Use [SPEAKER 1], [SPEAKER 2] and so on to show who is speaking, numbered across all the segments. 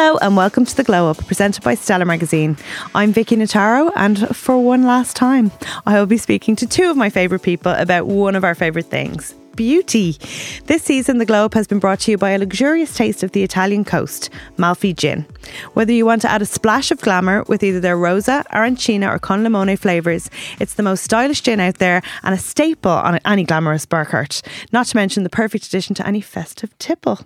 [SPEAKER 1] Hello and welcome to The Glow Up, presented by Stellar Magazine. I'm Vicki Notaro, and for one last time, I will be speaking to two of my favourite people about one of our favourite things beauty. This season, the Glow Up has been brought to you by a luxurious taste of the Italian coast, Malfy Gin. Whether you want to add a splash of glamour with either their Rosa, Arancia, or Con Limone flavours, it's the most stylish gin out there and a staple on any glamorous burkhart. Not to mention the perfect addition to any festive tipple.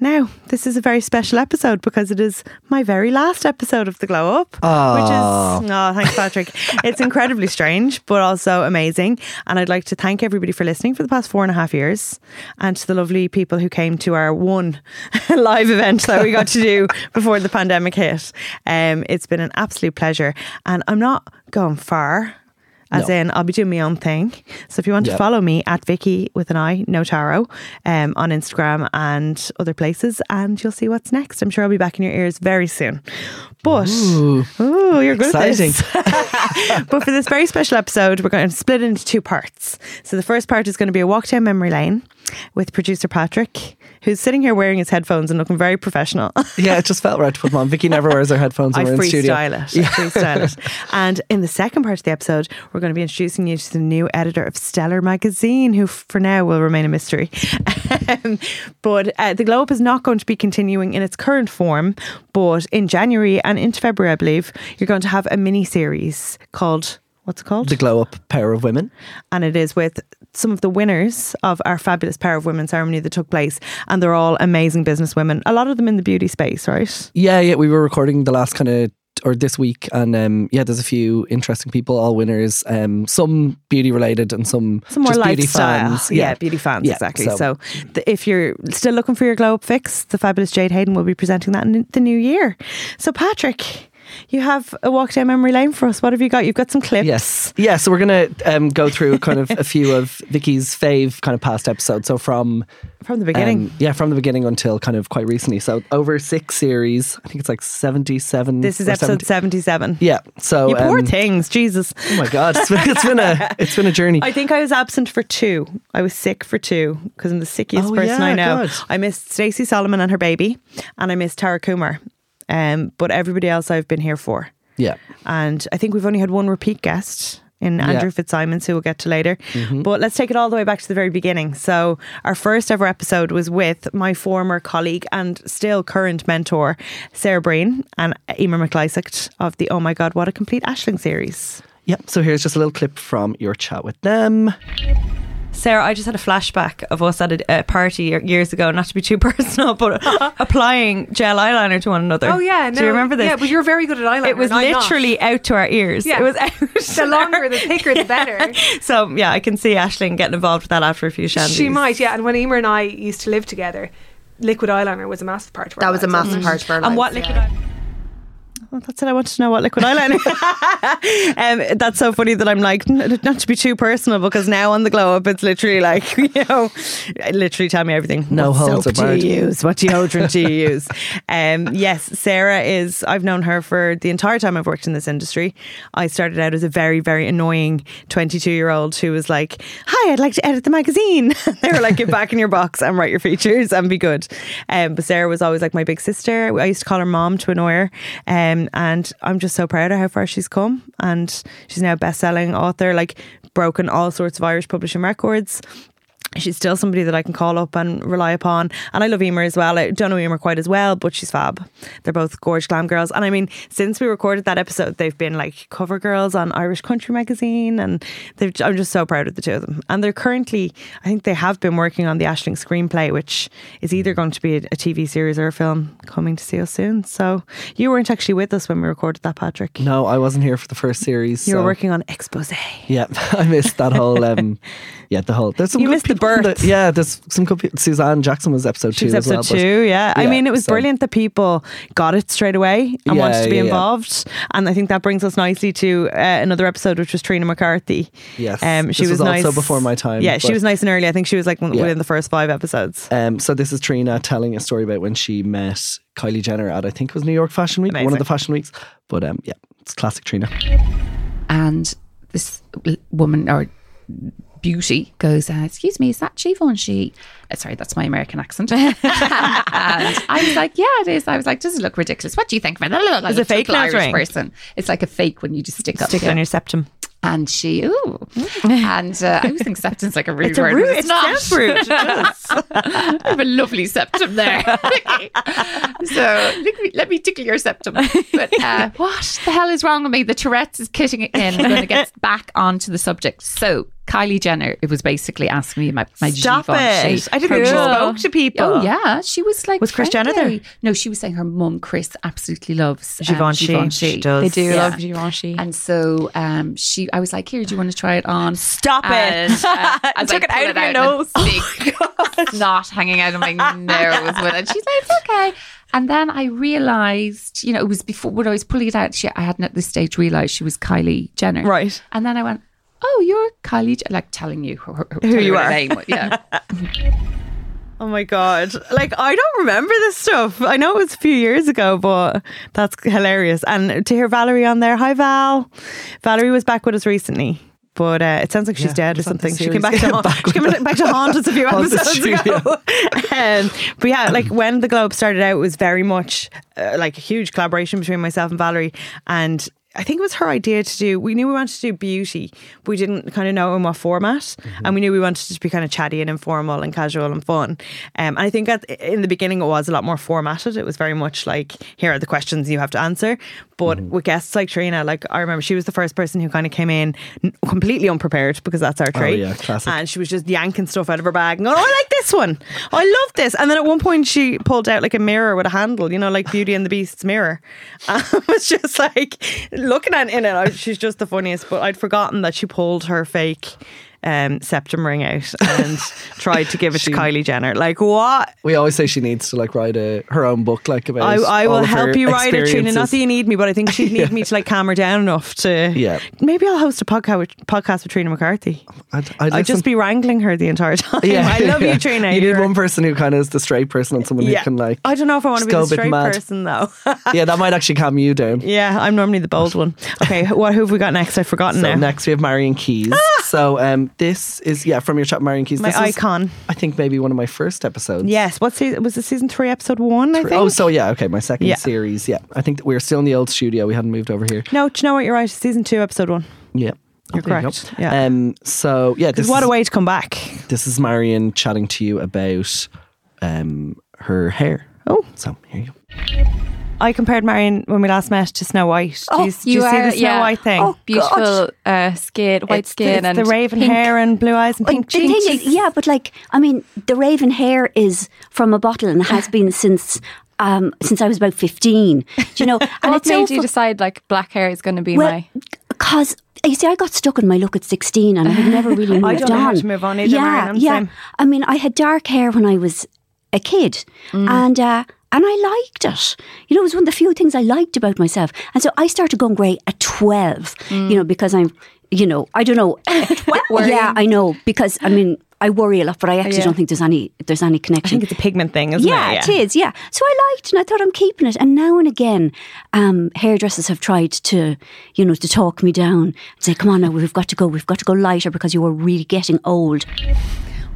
[SPEAKER 1] Now, this is a very special episode because it is my very last episode of the Glow Up, which is oh, thanks, Patrick. it's incredibly strange, but also amazing. And I'd like to thank everybody for listening for the past four and a half years, and to the lovely people who came to our one live event that we got to do before the pandemic hit. Um, it's been an absolute pleasure, and I'm not going far. As
[SPEAKER 2] No.
[SPEAKER 1] in, I'll be doing my own thing. So if you want to follow me at Vicki with an I, Notaro, um, on Instagram and other places, and you'll see what's next. I'm sure I'll be back in your ears very soon. But
[SPEAKER 2] Ooh,
[SPEAKER 1] Ooh, you're good
[SPEAKER 2] exciting.
[SPEAKER 1] but for this very special episode, we're going to split it into two parts. So the first part is going to be a walk down memory lane with producer Patrick, who's sitting here wearing his headphones and looking very professional.
[SPEAKER 2] yeah, it just felt right to put them on. Vicki never wears her headphones
[SPEAKER 1] I
[SPEAKER 2] when we're in studio.
[SPEAKER 1] it. I freestyle it. And in the second part of the episode, we're going to be introducing you to the new editor of Stellar Magazine, who for now will remain a mystery. Um, but uh, the Glow Up is not going to be continuing in its current form. But in January and into February, I believe, you're going to have a mini series called. What's it called?
[SPEAKER 2] The glow up pair of women.
[SPEAKER 1] and it is with some of the winners of our fabulous Power of Women ceremony that took place, and they're all amazing business women. A lot of them in the beauty space, right?
[SPEAKER 2] Yeah, yeah. We were recording the last kind of or this week, and um, yeah, there's a few interesting people, all winners. Um, some beauty related, and some
[SPEAKER 1] Some more
[SPEAKER 2] just beauty
[SPEAKER 1] lifestyle,
[SPEAKER 2] fans.
[SPEAKER 1] yeah, beauty fans,
[SPEAKER 2] Yeah,
[SPEAKER 1] exactly.
[SPEAKER 2] so-
[SPEAKER 1] So, the, if you're still looking for your glow up fix, the fabulous Jade Hayden will be presenting that in the new year. So, Patrick, you have a walk down memory lane for us. What have you got? You've got some clips.
[SPEAKER 2] Yes. Yeah. So we're gonna um, go through kind of a few of Vicki's fave kind of past episodes. So from
[SPEAKER 1] from the beginning.
[SPEAKER 2] um, yeah, from the beginning until kind of quite recently. So over six series. I think it's like seventy-seven.
[SPEAKER 1] this is episode
[SPEAKER 2] 70
[SPEAKER 1] 77.
[SPEAKER 2] Yeah. So
[SPEAKER 1] You poor
[SPEAKER 2] um,
[SPEAKER 1] things, Jesus.
[SPEAKER 2] Oh my god, it's been, it's been a it's been a journey.
[SPEAKER 1] I think I was absent for two. I was sick for two because I'm the sickest
[SPEAKER 2] Oh,
[SPEAKER 1] person
[SPEAKER 2] yeah,
[SPEAKER 1] I know.
[SPEAKER 2] God.
[SPEAKER 1] I missed Stacey Solomon and her baby, and I missed Tara Kumar. Um, but everybody else I've been here for.
[SPEAKER 2] yeah.
[SPEAKER 1] And I think we've only had one repeat guest in
[SPEAKER 2] Yeah. Mm-hmm.
[SPEAKER 1] Andrew Fitzsimons, who we'll get to later. But let's take it all the way back to the very beginning. So, our first ever episode was with my former colleague and still current mentor, Sarah Breen and Emer McLysaght of the Oh My God, What a Complete Aisling series.
[SPEAKER 2] Yep. So here's just a little clip from your chat with them.
[SPEAKER 1] Sarah, I just had a flashback of us at a, a party years ago, not to be too personal, but applying gel eyeliner to one another.
[SPEAKER 3] Oh yeah, no,
[SPEAKER 1] Do you remember this?
[SPEAKER 3] Yeah, but you're very good at eyeliner.
[SPEAKER 1] it was
[SPEAKER 3] and I'm not.
[SPEAKER 1] literally out to our ears.
[SPEAKER 3] Yeah.
[SPEAKER 1] It was out.
[SPEAKER 3] the longer, the thicker, the better.
[SPEAKER 1] So yeah, I can see Aisling getting involved with that after a few shandies.
[SPEAKER 3] She might, yeah. And when Emer and I used to live together, liquid eyeliner was a massive part of our
[SPEAKER 4] That was a
[SPEAKER 3] lives.
[SPEAKER 4] massive mm-hmm. part of our
[SPEAKER 1] And what liquid eyeliner? That's it. I wanted to know what liquid eyeliner. um, that's so funny that I'm like, not to be too personal, because now on the glow up, it's literally like, you know, literally tell me everything.
[SPEAKER 2] No
[SPEAKER 1] what
[SPEAKER 2] holds
[SPEAKER 1] soap do you use? What deodorant do you use? Um, yes, Sarah is. I've known her for the entire time I've worked in this industry. I started out as a very, very annoying 22 year old who was like, "Hi, I'd like to edit the magazine." they were like, "Get back in your box and write your features and be good." Um, but Sarah was always like my big sister. I used to call her mom to annoy her. Um, Um, and I'm just so proud of how far she's come. And she's now a best selling author, like broken all sorts of Irish publishing records. She's still somebody that I can call up and rely upon. And I love Emer as well. I don't know Emer quite as well, but she's fab. They're both gorge glam girls. And I mean, since we recorded that episode, they've been like cover girls on Irish Country Magazine. And they've, I'm just so proud of the two of them. And they're currently, I think they have been working on the Aisling screenplay, which is either going to be a, TV series or a film coming to see us soon. So you weren't actually with us when we recorded that, Patrick.
[SPEAKER 2] No, I wasn't here for the first series.
[SPEAKER 1] You were working on Xposé.
[SPEAKER 2] Yeah, I missed that whole. Um, yeah, the whole. There's some
[SPEAKER 1] You
[SPEAKER 2] good
[SPEAKER 1] missed
[SPEAKER 2] people in
[SPEAKER 1] birth.
[SPEAKER 2] yeah, there's some good. people- Suzanne Jackson was episode
[SPEAKER 1] She
[SPEAKER 2] two
[SPEAKER 1] was
[SPEAKER 2] as
[SPEAKER 1] episode
[SPEAKER 2] well.
[SPEAKER 1] two, yeah. I mean, it was
[SPEAKER 2] so-
[SPEAKER 1] brilliant that people got it straight away and
[SPEAKER 2] Yeah,
[SPEAKER 1] wanted to be
[SPEAKER 2] yeah, yeah.
[SPEAKER 1] involved. And I think that brings us nicely to uh, another episode, which was Trina McCarthy.
[SPEAKER 2] Yes,
[SPEAKER 1] um, she
[SPEAKER 2] this
[SPEAKER 1] was,
[SPEAKER 2] was
[SPEAKER 1] nice.
[SPEAKER 2] also before my time,
[SPEAKER 1] Yeah, she was nice and early. I think she was like one-
[SPEAKER 2] Yeah.
[SPEAKER 1] within the first five episodes.
[SPEAKER 2] Um, so this is Trina telling a story about when she met Kylie Jenner at I think it was New York Fashion Week, one of the fashion weeks. But um, yeah, it's classic Trina.
[SPEAKER 4] and this woman or beauty goes, uh, "Excuse me, is that Givenchy?" Uh, sorry, that's my American accent. and I was like, "Yeah, it is." I was like, "Does it look ridiculous? What do you think of it?" Like
[SPEAKER 1] Is it fake
[SPEAKER 4] Irish person. It's like a fake when you just stick,
[SPEAKER 1] Stick
[SPEAKER 4] up
[SPEAKER 1] it on your septum.
[SPEAKER 4] And she, ooh, and uh, I always think septum's like a rude
[SPEAKER 1] It's a
[SPEAKER 4] word.
[SPEAKER 1] rude. It's
[SPEAKER 4] not.
[SPEAKER 1] rude. It.
[SPEAKER 4] I have a lovely septum there. so let me, let me tickle your septum. But uh, what the hell is wrong with me? The Tourette's is kicking it in. I'm going to get back onto the subject. So Kylie Jenner, it was basically asking me my, my
[SPEAKER 1] Stop
[SPEAKER 4] Givenchy.
[SPEAKER 1] it! I didn't think she spoke to people.
[SPEAKER 4] Oh yeah, she was like.
[SPEAKER 1] Was Kris Jenner there?
[SPEAKER 4] No, she was saying her mum, Kris, absolutely loves um,
[SPEAKER 1] Givenchy.
[SPEAKER 4] Givenchy.
[SPEAKER 1] She does.
[SPEAKER 5] They do
[SPEAKER 4] Yeah.
[SPEAKER 5] love Givenchy.
[SPEAKER 4] And so um, she, I was like, "Here, do you want to try it on?"
[SPEAKER 1] Stop it.
[SPEAKER 4] And, uh, as
[SPEAKER 1] Took
[SPEAKER 4] I
[SPEAKER 1] it out of your nose.
[SPEAKER 4] a Big snot hanging out of my nose with it. She's like, "It's okay." And then I realized, you know, it was before when I was pulling it out. She, I hadn't at this stage realized she was Kylie Jenner,
[SPEAKER 1] Right.
[SPEAKER 4] And then I went, "Oh, you're Kylie," Jen-" like telling you who,
[SPEAKER 1] Who you
[SPEAKER 4] her
[SPEAKER 1] are.
[SPEAKER 4] Name. Yeah,
[SPEAKER 1] Oh my god! Like I don't remember this stuff. I know it was a few years ago, but that's hilarious. And to hear Valerie on there, hi Val. Valerie was back with us recently, but uh, it sounds like she's
[SPEAKER 2] Yeah,
[SPEAKER 1] dead or
[SPEAKER 2] was that the
[SPEAKER 1] something. She came back to haunt,
[SPEAKER 2] back
[SPEAKER 1] she came back to haunt us a few episodes ago. um, but yeah, like when the Glow Up started out, it was very much uh, like a huge collaboration between myself and Valerie, and. I think it was her idea to do. We knew we wanted to do beauty, but we didn't kind of know in what format,
[SPEAKER 2] Mm-hmm.
[SPEAKER 1] and we knew we wanted to be kind of chatty and informal and casual and fun. Um, and I think at, in the beginning it was a lot more formatted. It was very much like here are the questions you have to answer. But
[SPEAKER 2] Mm-hmm.
[SPEAKER 1] with guests like Trina, like I remember she was the first person who kind of came in completely unprepared because that's our trait.
[SPEAKER 2] Oh, yeah, classic.
[SPEAKER 1] And she was just yanking stuff out of her bag and going, "Oh, I like this one. Oh, I love this." And then at one point she pulled out like a mirror with a handle, you know, like Beauty and the Beast's mirror. And I was just like looking at in it. She's just the funniest. But I'd forgotten that she pulled her fake. Um, septum ring out and tried to give it to Kylie Jenner. Like what?
[SPEAKER 2] We always say she needs to like write a her own book like about.
[SPEAKER 1] I, I will help you write it, Trina. Not that you need me, but I think she'd need me to like calm her down enough to.
[SPEAKER 2] Yeah.
[SPEAKER 1] Maybe I'll host a podcast with, podcast with Trina McCarthy.
[SPEAKER 2] I'd, I'd,
[SPEAKER 1] I'd just be wrangling her the entire time.
[SPEAKER 2] Yeah,
[SPEAKER 1] I love
[SPEAKER 2] yeah.
[SPEAKER 1] you, Trina.
[SPEAKER 2] You need one person who kind of is the straight person and someone
[SPEAKER 1] yeah.
[SPEAKER 2] who can like.
[SPEAKER 1] I don't know if I want to be the straight person though.
[SPEAKER 2] yeah, that might actually calm you down.
[SPEAKER 1] yeah, I'm normally the bold one. Okay, what who have we got next? I've forgotten
[SPEAKER 2] So
[SPEAKER 1] now.
[SPEAKER 2] next we have Marian Keyes. so um, this is yeah from your chat Marian Keyes.
[SPEAKER 1] My
[SPEAKER 2] this
[SPEAKER 1] icon.
[SPEAKER 2] I think maybe one of my first episodes.
[SPEAKER 1] Yes. What season was it? Season three, episode one. I think.
[SPEAKER 2] Oh, so yeah, okay, my second
[SPEAKER 1] Yeah.
[SPEAKER 2] series. Yeah, I think that we're still in the old studio. We hadn't moved over here.
[SPEAKER 1] no, do you know what? You're right. Season two, episode one.
[SPEAKER 2] Yeah,
[SPEAKER 1] You're
[SPEAKER 2] Oh, there you
[SPEAKER 1] correct. Yeah.
[SPEAKER 2] Um. So yeah, this
[SPEAKER 1] what
[SPEAKER 2] is,
[SPEAKER 1] a way to come back.
[SPEAKER 2] this is Marian chatting to you about um her hair.
[SPEAKER 1] Oh.
[SPEAKER 2] So here you go.
[SPEAKER 1] I compared Marian when we last met to Snow White. Do you, do you see the Snow
[SPEAKER 5] yeah.
[SPEAKER 1] White thing?
[SPEAKER 5] Oh, beautiful uh, skin, white
[SPEAKER 1] It's
[SPEAKER 5] skin,
[SPEAKER 1] it's
[SPEAKER 5] and
[SPEAKER 1] the raven
[SPEAKER 5] pink.
[SPEAKER 1] hair and blue eyes and
[SPEAKER 6] Well,
[SPEAKER 1] pink
[SPEAKER 6] the thing
[SPEAKER 1] cheeks.
[SPEAKER 6] is, yeah, but like, I mean, the raven hair is from a bottle and has been since um, since I was about fifteen. Do you know? And
[SPEAKER 5] What
[SPEAKER 6] it's so
[SPEAKER 5] made you decide like black hair is going to be
[SPEAKER 6] well,
[SPEAKER 5] my?
[SPEAKER 6] because you see, I got stuck in my look at sixteen, and I had never really moved
[SPEAKER 1] I don't know
[SPEAKER 6] on.
[SPEAKER 1] how to move on either,
[SPEAKER 6] Yeah,
[SPEAKER 1] Marian,
[SPEAKER 6] yeah.
[SPEAKER 1] same.
[SPEAKER 6] I mean, I had dark hair when I was a kid,
[SPEAKER 1] Mm.
[SPEAKER 6] and. Uh, and I liked it. You know, it was one of the few things I liked about myself. And so I started going grey at 12,
[SPEAKER 1] Mm.
[SPEAKER 6] you know, because I'm, you know, I don't know. yeah, I know. Because, I mean, I worry a lot, but I actually
[SPEAKER 5] Yeah.
[SPEAKER 6] don't think there's any there's any connection.
[SPEAKER 1] I think it's a pigment thing, isn't
[SPEAKER 6] yeah,
[SPEAKER 1] it?
[SPEAKER 6] it is. Yeah. So I liked, and I thought I'm keeping it. And now and again, um, hairdressers have tried to, you know, to talk me down and say, "Come on, now we've got to go. We've got to go lighter because you are really getting old."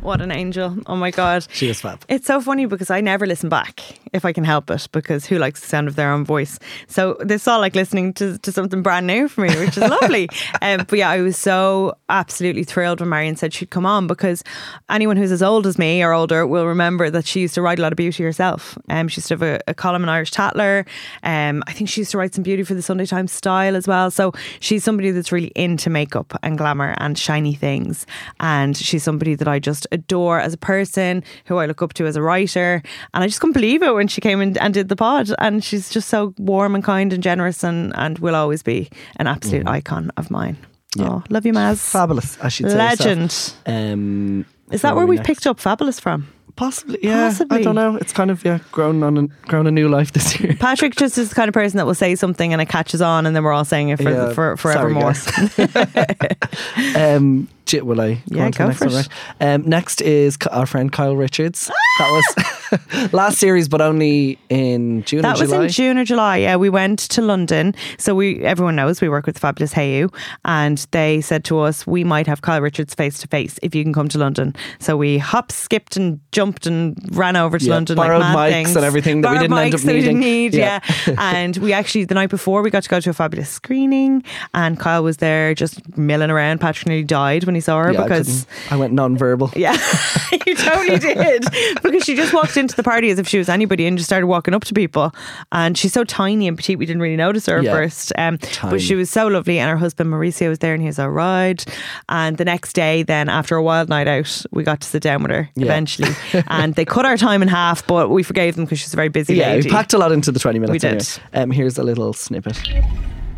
[SPEAKER 1] What an angel. Oh my God.
[SPEAKER 2] She is fab.
[SPEAKER 1] It's so funny because I never listen back if I can help it because who likes the sound of their own voice? So this is all like listening to, to something brand new for me, which is lovely. Um, but yeah, I was so absolutely thrilled when Marian said she'd come on because anyone who's as old as me or older will remember that she used to write a lot of beauty herself. Um, she used to have a, a column in Irish Tatler. Um, I think she used to write some beauty for the Sunday Times Style as well. So she's somebody that's really into makeup and glamour and shiny things. And she's somebody that I just adore as a person, who I look up to as a writer. And I just couldn't believe it when she came in and did the pod. And she's just so warm and kind and generous and, and will always be an absolute icon of mine. Oh, love you, Maz.
[SPEAKER 2] Fabulous, as she'd say herself.
[SPEAKER 1] Legend.
[SPEAKER 2] Um,
[SPEAKER 1] Is that where we
[SPEAKER 2] next?
[SPEAKER 1] picked up Fabulous from?
[SPEAKER 2] Possibly, yeah.
[SPEAKER 1] Possibly.
[SPEAKER 2] I don't know. It's kind of yeah, grown on a, grown a new life this year.
[SPEAKER 1] Patrick just is the kind of person that will say something and it catches on, and then we're all saying it for,
[SPEAKER 2] Yeah,
[SPEAKER 1] for forevermore.
[SPEAKER 2] um, will I?
[SPEAKER 1] Yeah,
[SPEAKER 2] on to
[SPEAKER 1] go
[SPEAKER 2] next
[SPEAKER 1] for
[SPEAKER 2] one,
[SPEAKER 1] it.
[SPEAKER 2] right? Um, next is our friend Kyle Richards. That was last series, but only in June
[SPEAKER 1] That
[SPEAKER 2] or
[SPEAKER 1] was
[SPEAKER 2] July.
[SPEAKER 1] in June or July. Yeah, we went to London. So we everyone knows we work with Fabulous Hayu, and they said to us we might have Kyle Richards face to face if you can come to London. So we hop, skipped, and jumped and ran over to
[SPEAKER 2] Yeah,
[SPEAKER 1] London.
[SPEAKER 2] borrowed
[SPEAKER 1] like mad
[SPEAKER 2] mics
[SPEAKER 1] things.
[SPEAKER 2] and everything that we didn't end up needing.
[SPEAKER 1] need.
[SPEAKER 2] Yeah.
[SPEAKER 1] Yeah, and we actually the night before we got to go to a fabulous screening, and Kyle was there just milling around. Patrick nearly died when saw her
[SPEAKER 2] Yeah,
[SPEAKER 1] because.
[SPEAKER 2] couldn't- I, went non-verbal.
[SPEAKER 1] Yeah, you totally did. Because she just walked into the party as if she was anybody and just started walking up to people. And she's so tiny and petite, we didn't really notice her
[SPEAKER 2] Yeah.
[SPEAKER 1] at first. Um, but she was so lovely. And her husband Mauricio was there and he was all right. And the next day, then after a wild night out, we got to sit down with her
[SPEAKER 2] Yeah.
[SPEAKER 1] eventually. and they cut our time in half, but we forgave them because she's a very busy
[SPEAKER 2] Yeah,
[SPEAKER 1] lady.
[SPEAKER 2] we packed a lot into the twenty minutes.
[SPEAKER 1] We did.
[SPEAKER 2] anyway. Um, here's a little snippet.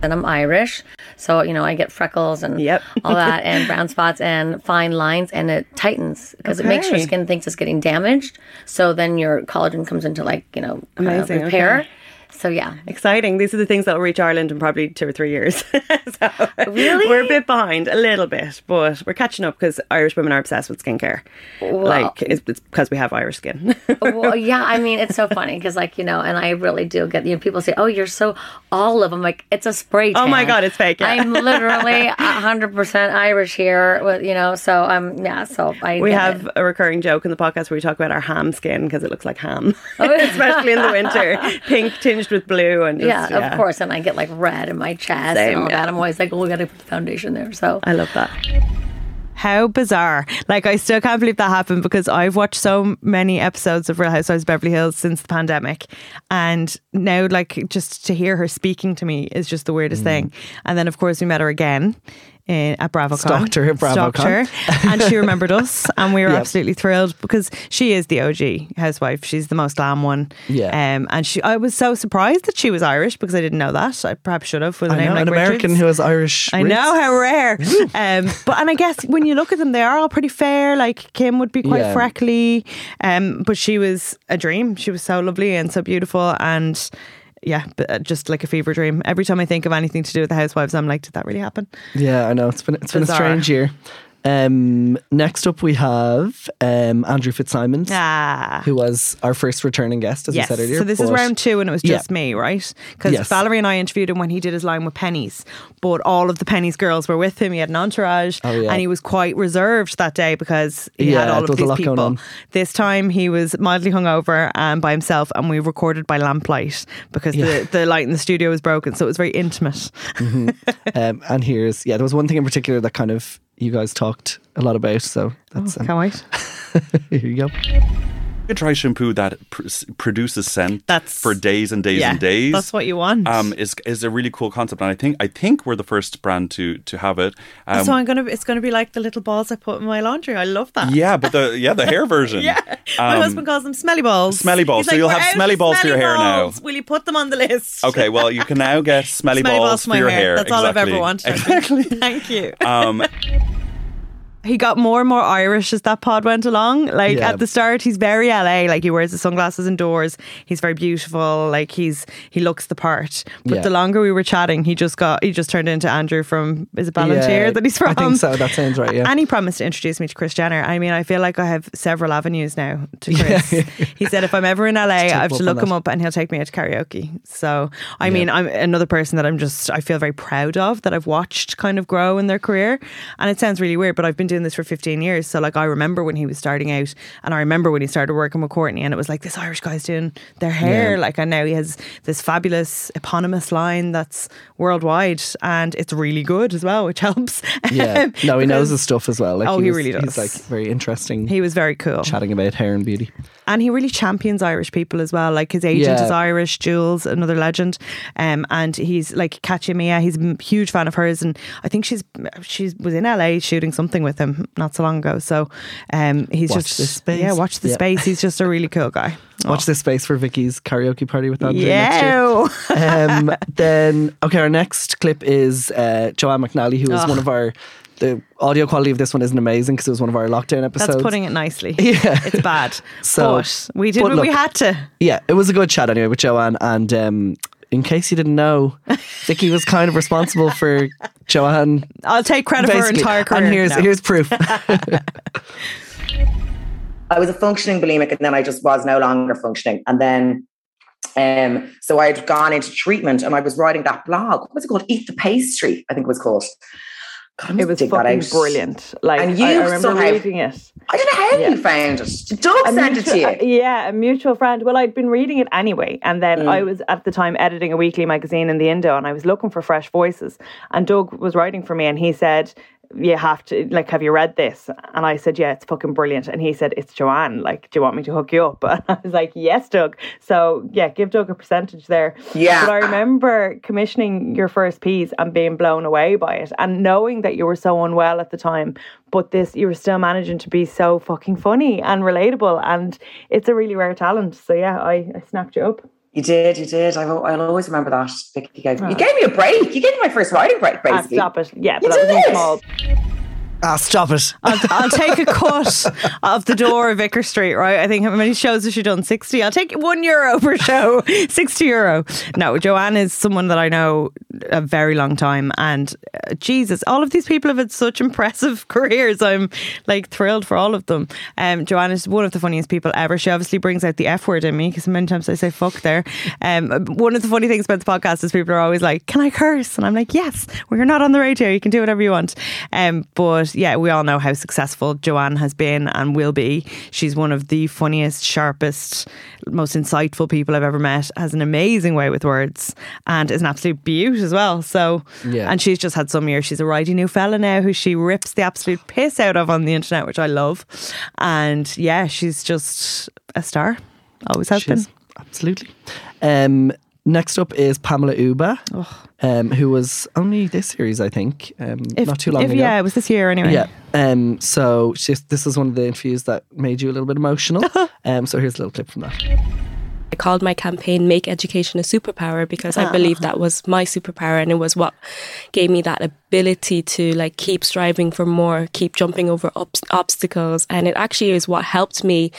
[SPEAKER 7] And I'm Irish, so you know I get freckles and
[SPEAKER 1] Yep.
[SPEAKER 7] all that, and brown spots and fine lines, and it tightens because it makes your skin thinks it's getting damaged. So then your collagen comes into like you know
[SPEAKER 1] Amazing,
[SPEAKER 7] repair.
[SPEAKER 1] okay.
[SPEAKER 7] So yeah,
[SPEAKER 1] Exciting. These are the things that will reach Ireland in probably two or three years. so
[SPEAKER 7] Really?
[SPEAKER 1] We're a bit behind, a little bit, but we're catching up because Irish women are obsessed with skincare. like, it's because we have Irish skin.
[SPEAKER 7] well, yeah. I mean, it's so funny because like you know, and I really do get you know people say, "Oh, you're so olive." I'm like, it's a spray.
[SPEAKER 1] Oh my. God, it's fake, yeah.
[SPEAKER 7] I'm literally hundred percent Irish here, with you know. So I'm yeah. So I
[SPEAKER 1] we have
[SPEAKER 7] it.
[SPEAKER 1] a recurring joke in the podcast where we talk about our ham skin because it looks like ham,
[SPEAKER 7] Oh,
[SPEAKER 1] especially in the winter, pink tinged with blue and just,
[SPEAKER 7] yeah, of course, and I get like red in my chest
[SPEAKER 1] Same,
[SPEAKER 7] and all
[SPEAKER 1] yeah.
[SPEAKER 7] that. I'm always like, oh, we got to put the foundation there. So
[SPEAKER 1] I love that. How bizarre. Like, I still can't believe that happened because I've watched so many episodes of Real Housewives of Beverly Hills since the pandemic. And now, like, just to hear her speaking to me is just the weirdest mm. thing. And then, of course, we met her again. In, at BravoCon.
[SPEAKER 2] Stalked her at BravoCon.
[SPEAKER 1] her. and she remembered us. And we were
[SPEAKER 2] Yep.
[SPEAKER 1] absolutely thrilled because she is the OG housewife. She's the most glam one.
[SPEAKER 2] Yeah.
[SPEAKER 1] Um, and she, I was so surprised that she was Irish because I didn't know that. I perhaps should have with a
[SPEAKER 2] I
[SPEAKER 1] name
[SPEAKER 2] know
[SPEAKER 1] like
[SPEAKER 2] an American
[SPEAKER 1] Richards.
[SPEAKER 2] who has Irish.
[SPEAKER 1] I
[SPEAKER 2] roots.
[SPEAKER 1] know how rare. um, but and I guess when you look at them, they are all pretty fair. Like Kim would be quite
[SPEAKER 2] Yeah.
[SPEAKER 1] freckly, um, but she was a dream. She was so lovely and so beautiful, and yeah, but uh, just like a fever dream. Every time I think of anything to do with the housewives, I'm like, did that really happen?
[SPEAKER 2] Yeah, I know it's been it's been a strange year. Um, next up, we have um, Andrew Fitzsimons,
[SPEAKER 1] Ah.
[SPEAKER 2] who was our first returning guest, as
[SPEAKER 1] Yes.
[SPEAKER 2] we said earlier.
[SPEAKER 1] So this is round two, and it was
[SPEAKER 2] Yeah.
[SPEAKER 1] just me, right? Because
[SPEAKER 2] Yes.
[SPEAKER 1] Valerie and I interviewed him when he did his line with Penneys, but all of the Penneys girls were with him. He had an entourage,
[SPEAKER 2] Oh, yeah.
[SPEAKER 1] and he was quite reserved that day because he
[SPEAKER 2] Yeah,
[SPEAKER 1] had all of these people. This time he was mildly hungover and by himself, and we recorded by lamplight because
[SPEAKER 2] Yeah.
[SPEAKER 1] the, the light in the studio was broken, so it was very intimate.
[SPEAKER 2] Um, and here's yeah, there was one thing in particular that kind of you guys talked a lot about. So that's um,
[SPEAKER 1] Can't wait.
[SPEAKER 2] here you go.
[SPEAKER 8] A dry shampoo that pr- produces scent
[SPEAKER 1] That's-
[SPEAKER 8] for days and days
[SPEAKER 1] yeah,
[SPEAKER 8] and days.
[SPEAKER 1] that's what you want.
[SPEAKER 8] Um, is is a really cool concept, and I think I think we're the first brand to to have it. Um,
[SPEAKER 1] so I'm gonna. It's gonna be like the little balls I put in my laundry. I love that.
[SPEAKER 8] yeah, but the yeah the hair version.
[SPEAKER 1] Yeah. My
[SPEAKER 8] Um,
[SPEAKER 1] husband calls them smelly balls.
[SPEAKER 8] smelly balls.
[SPEAKER 1] He's
[SPEAKER 8] So you'll have smelly balls for your hair now."
[SPEAKER 1] Will you put them on the list?
[SPEAKER 8] Okay, well you can now get smelly,
[SPEAKER 1] Smelly
[SPEAKER 8] balls,
[SPEAKER 1] balls
[SPEAKER 8] for your
[SPEAKER 1] hair.
[SPEAKER 8] hair.
[SPEAKER 1] That's all I've ever wanted.
[SPEAKER 8] Exactly.
[SPEAKER 1] Thank you.
[SPEAKER 8] Um,
[SPEAKER 1] he got more and more Irish as that pod went along. Like
[SPEAKER 2] Yeah.
[SPEAKER 1] at the start, he's very LA. Like he wears the sunglasses indoors. He's very beautiful. Like he's he looks the part. But
[SPEAKER 2] Yeah.
[SPEAKER 1] the longer we were chatting, he just got he just turned into Andrew from is it Ballinteer
[SPEAKER 2] Yeah,
[SPEAKER 1] that he's from?
[SPEAKER 2] I think so. That sounds right. Yeah.
[SPEAKER 1] And he promised to introduce me to Kris Jenner. I mean, I feel like I have several avenues now to Kris. he said if I'm ever in LA, I have to look him
[SPEAKER 2] that.
[SPEAKER 1] up and he'll take me out to karaoke. So, I mean, I'm another person that I'm just, I feel very proud of that I've watched kind of grow in their career. And it sounds really weird, but I've been doing this for 15 years. So, like, I remember when he was starting out and I remember when he started working with Courtney and it was like, this Irish guy's doing their hair.
[SPEAKER 2] Yeah.
[SPEAKER 1] Like, and now he has this fabulous eponymous line that's worldwide and it's really good as well, which helps.
[SPEAKER 2] yeah. No, he knows his stuff as well. Like,
[SPEAKER 1] Oh, he
[SPEAKER 2] was-
[SPEAKER 1] really
[SPEAKER 2] He's
[SPEAKER 1] does.
[SPEAKER 2] like very interesting.
[SPEAKER 1] He was very cool.
[SPEAKER 2] chatting about hair and beauty.
[SPEAKER 1] and he really champions Irish people as well. Like his agent
[SPEAKER 2] Yeah.
[SPEAKER 1] is Irish, Jules, another legend, um, and he's like Katja Mia. He's a huge fan of hers, and I think she's she was in LA shooting something with him not so long ago. So um, he's
[SPEAKER 2] Watch
[SPEAKER 1] just yeah, watch the
[SPEAKER 2] Yeah.
[SPEAKER 1] space. He's just a really cool guy.
[SPEAKER 2] Watch this space for Vicki's karaoke party with Andrew next year.
[SPEAKER 1] Yeah.
[SPEAKER 2] um, then okay, our next clip is uh, Joanne McNally, who is
[SPEAKER 1] Ugh.
[SPEAKER 2] one of our. The audio quality of this one isn't amazing because it was one of our lockdown episodes.
[SPEAKER 1] That's putting it nicely.
[SPEAKER 2] Yeah.
[SPEAKER 1] It's bad.
[SPEAKER 2] So-
[SPEAKER 1] but we did
[SPEAKER 2] but
[SPEAKER 1] what we had to.
[SPEAKER 2] yeah, it was a good chat anyway with Joanne. And um, in case you didn't know, Vicki was kind of responsible for Joanne.
[SPEAKER 1] I'll take credit for her entire career.
[SPEAKER 2] And here's
[SPEAKER 1] No.
[SPEAKER 2] here's proof.
[SPEAKER 9] I was a functioning bulimic, and then I just was no longer functioning. And then, um, so I had gone into treatment, and I was writing that blog. What was it called? Eat the Pastry, I think it was called. God, I must
[SPEAKER 1] It was fucking
[SPEAKER 9] out.
[SPEAKER 1] brilliant. Like
[SPEAKER 9] And you
[SPEAKER 1] I, I remember
[SPEAKER 9] somehow-
[SPEAKER 1] reading it.
[SPEAKER 9] I don't know how
[SPEAKER 1] Yeah.
[SPEAKER 9] you found it. Doug
[SPEAKER 1] A
[SPEAKER 9] sent it to
[SPEAKER 1] mutual-
[SPEAKER 9] you.
[SPEAKER 1] uh, yeah, a mutual friend. Well, I'd been reading it anyway, and then
[SPEAKER 9] Mm.
[SPEAKER 1] I was at the time editing a weekly magazine in the Indo, and I was looking for fresh voices. And Doug was writing for me, and he said, "You have to like, have you read this?" And I said, "Yeah, it's fucking brilliant." And he said, "It's Joanne. Like, do you want me to hook you up?" And I was like, "Yes, Doug." So yeah, give Doug a percentage there.
[SPEAKER 9] Yeah.
[SPEAKER 1] But I remember commissioning your first piece and being blown away by it, and knowing that you were so unwell at the time, but this you were still managing to be so fucking funny and relatable, and it's a really rare talent. So yeah, I, I snapped you up.
[SPEAKER 9] You did, you did. I, I'll always remember that. Vicki, You gave, you gave me a break. You gave me my first writing break,
[SPEAKER 1] Ah,
[SPEAKER 9] basically.
[SPEAKER 1] stop it. Yeah,
[SPEAKER 9] You
[SPEAKER 1] but that was
[SPEAKER 9] did.
[SPEAKER 1] in small.
[SPEAKER 2] Ah, stop it.
[SPEAKER 1] I'll, I'll take a cut of the door of Vicar Street, right? I think how many shows has she done? 60. I'll take one euro per show, 60 euro. No, Joanne is someone that I know a very long time. And uh, Jesus, all of these people have had such impressive careers. I'm like thrilled for all of them. Um, Joanne is one of the funniest people ever. She obviously brings out the F word in me because many times I say fuck there. Um, one of the funny things about the podcast is people are always like, Can I curse? And I'm like, Yes, we're not on the radio. You can do whatever you want. Um, but yeah, we all know how successful Joanne has been and will be. She's one of the funniest, sharpest, most insightful people I've ever met. Has an amazing way with words and is an absolute beaut as well. So,
[SPEAKER 2] Yeah.
[SPEAKER 1] and she's just had some years. She's a righty new fella now who she rips the absolute piss out of on the internet, which I love. And yeah, she's just a star. Always has
[SPEAKER 2] She
[SPEAKER 1] been.
[SPEAKER 2] is. Absolutely. Um, next up is Pamela Uba, um, who was only this series, I think, um,
[SPEAKER 1] If,
[SPEAKER 2] not too long
[SPEAKER 1] if,
[SPEAKER 2] ago.
[SPEAKER 1] Yeah, it was this year anyway.
[SPEAKER 2] Yeah. Um, so she's, this is one of the interviews that made you a little bit emotional. um, so here's a little clip from that.
[SPEAKER 10] I called my campaign Make Education a Superpower because I believe that was my superpower and it was what gave me that ability to like keep striving for more, keep jumping over obs- obstacles. And it actually is what helped me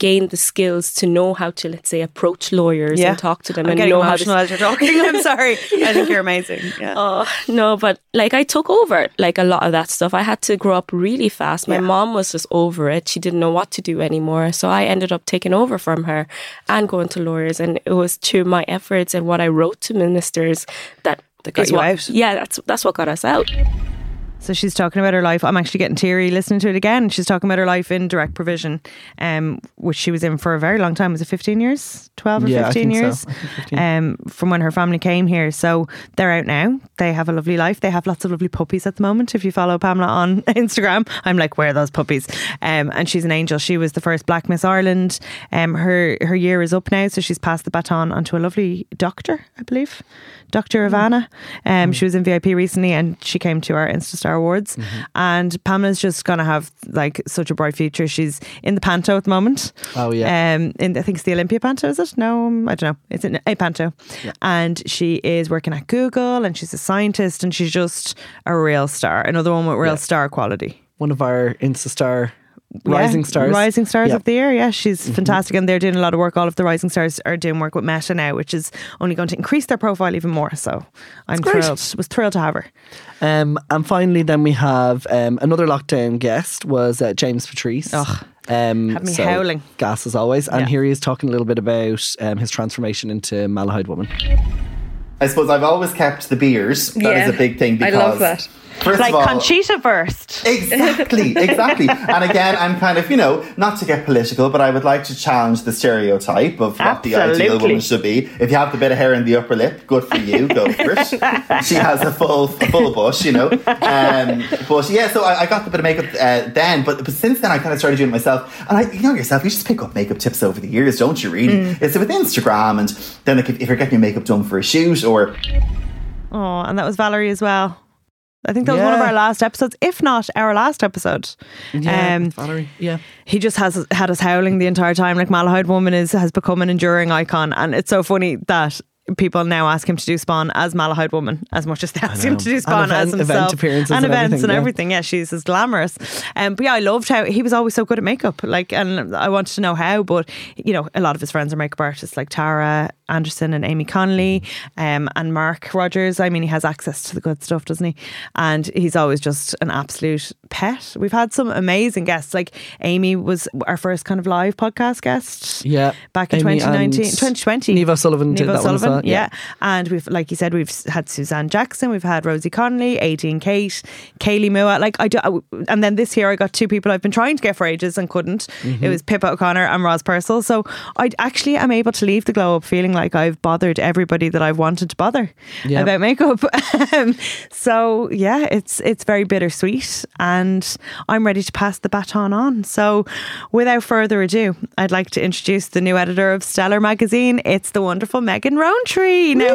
[SPEAKER 10] gain the skills to know how to, let's say, approach lawyers
[SPEAKER 1] Yeah.
[SPEAKER 10] and talk to them
[SPEAKER 1] I'm
[SPEAKER 10] and know how to.
[SPEAKER 1] as you're talking. I'm sorry. I think you're amazing. Yeah.
[SPEAKER 10] Oh, no, but like I took over like a lot of that stuff. I had to grow up really fast. My
[SPEAKER 1] Yeah.
[SPEAKER 10] mom was just over it. She didn't know what to do anymore. So I ended up taking over from her and going to lawyers. And it was through my efforts and what I wrote to ministers that
[SPEAKER 1] That got you
[SPEAKER 10] what,
[SPEAKER 1] out.
[SPEAKER 10] Yeah, that's that's what got us out.
[SPEAKER 1] So she's talking about her life. I'm actually getting teary listening to it again. She's talking about her life in direct provision, um, which she was in for a very long time. Was it 15 years? 12 or
[SPEAKER 2] Yeah, I
[SPEAKER 1] 15
[SPEAKER 2] think so.
[SPEAKER 1] years?
[SPEAKER 2] Think 15.
[SPEAKER 1] Um, from when her family came here. So they're out now. They have a lovely life. They have lots of lovely puppies at the moment. If you follow Pamela on Instagram, I'm like, where are those puppies? Um, and she's an angel. She was the first Black Miss Ireland. Um, her her year is up now, so she's passed the baton onto a lovely doctor, I believe, Dr. Ivana. Um, She was in VIP recently, and she came to our InstaStar Awards. And Pamela's just gonna have like such a bright future. She's in the Panto at the moment.
[SPEAKER 2] Oh, yeah.
[SPEAKER 1] Um, in I think it's the Olympia Panto, is it? No, um, I don't know. It's an, a Panto, and she is working at Google, and she's a scientist, and she's just a real star. Another one with real
[SPEAKER 2] Yeah.
[SPEAKER 1] star quality.
[SPEAKER 2] One of our Instastar rising
[SPEAKER 1] Yeah,
[SPEAKER 2] stars.
[SPEAKER 1] Rising stars
[SPEAKER 2] Yeah.
[SPEAKER 1] of the year. Yeah, she's fantastic. And they're doing a lot of work. All of the rising stars are doing work with Meta now, which is only going to increase their profile even more. So I'm
[SPEAKER 2] great.
[SPEAKER 1] thrilled. Was thrilled to have her.
[SPEAKER 2] Um, and finally, then we have um, another lockdown guest was uh, James Patrice.
[SPEAKER 1] Ugh,
[SPEAKER 2] um,
[SPEAKER 1] had me howling.
[SPEAKER 2] Gas as always. And
[SPEAKER 1] Yeah.
[SPEAKER 2] here he is talking a little bit about um, his transformation into Malahide Woman.
[SPEAKER 11] I suppose I've always kept the beers. That is
[SPEAKER 10] Yeah,
[SPEAKER 11] a big thing because I
[SPEAKER 10] love that.
[SPEAKER 11] First
[SPEAKER 1] like
[SPEAKER 11] all,
[SPEAKER 1] Conchita first.
[SPEAKER 11] Exactly, exactly. and again, I'm kind of, you know, not to get political, but I would like to challenge the stereotype of what the ideal woman should be. If you have the bit of hair in the upper lip, good for you, go for it. She has a full, a full bush, you know. Um, but yeah, so I, I got the bit of makeup uh, then, but, but since then I kind of started doing it myself. And I, you know yourself, you just pick up makeup tips over the years, don't you? Really, it's with Instagram, and then like if, if you're getting your makeup done for a shoot or
[SPEAKER 1] Oh, and that was Valerie as well. I think that was one of our last episodes, if not our last episode. Um,
[SPEAKER 2] Valerie. Yeah.
[SPEAKER 1] he just has had us howling the entire time. Like Malahide Woman is has become an enduring icon, and it's so funny that people now ask him to do Spawn as Malahide Woman as much as they ask him to do Spawn as
[SPEAKER 2] event- event
[SPEAKER 1] himself.
[SPEAKER 2] appearances
[SPEAKER 1] and
[SPEAKER 2] and
[SPEAKER 1] events
[SPEAKER 2] everything,
[SPEAKER 1] and
[SPEAKER 2] yeah.
[SPEAKER 1] everything. Yeah, she's as glamorous. Um, but yeah, I loved how he was always so good at makeup. Like, and I wanted to know how. But you know, a lot of his friends are makeup artists, like Tara Anderson and Aimee Connolly, um, and Mark Rogers. I mean, he has access to the good stuff, doesn't he? And he's always just an absolute pet. We've had some amazing guests. Like Aimee was our first kind of live podcast guest.
[SPEAKER 2] Yeah.
[SPEAKER 1] Back in
[SPEAKER 2] Aimee
[SPEAKER 1] 2019,
[SPEAKER 2] and
[SPEAKER 1] 2020.
[SPEAKER 2] Neve O'Sullivan did
[SPEAKER 1] Neve
[SPEAKER 2] that one
[SPEAKER 1] yeah.
[SPEAKER 2] yeah.
[SPEAKER 1] And we've, like you said, we've had Suzanne Jackson, we've had Rosie Connolly, Adrian Kate, Kaylee Mua. Like I do, I- and then this year I got two people I've been trying to get for ages and couldn't.
[SPEAKER 2] Mm-hmm.
[SPEAKER 1] It was Pippa O'Connor and Roz Purcell. So I actually am able to leave the glow up feeling like I've bothered everybody that I've wanted to bother
[SPEAKER 2] Yeah.
[SPEAKER 1] about makeup. Um, so yeah, it's it's very bittersweet, and I'm ready to pass the baton on. So without further ado, I'd like to introduce the new editor of Stellar magazine. It's the wonderful Megan Roantree. Now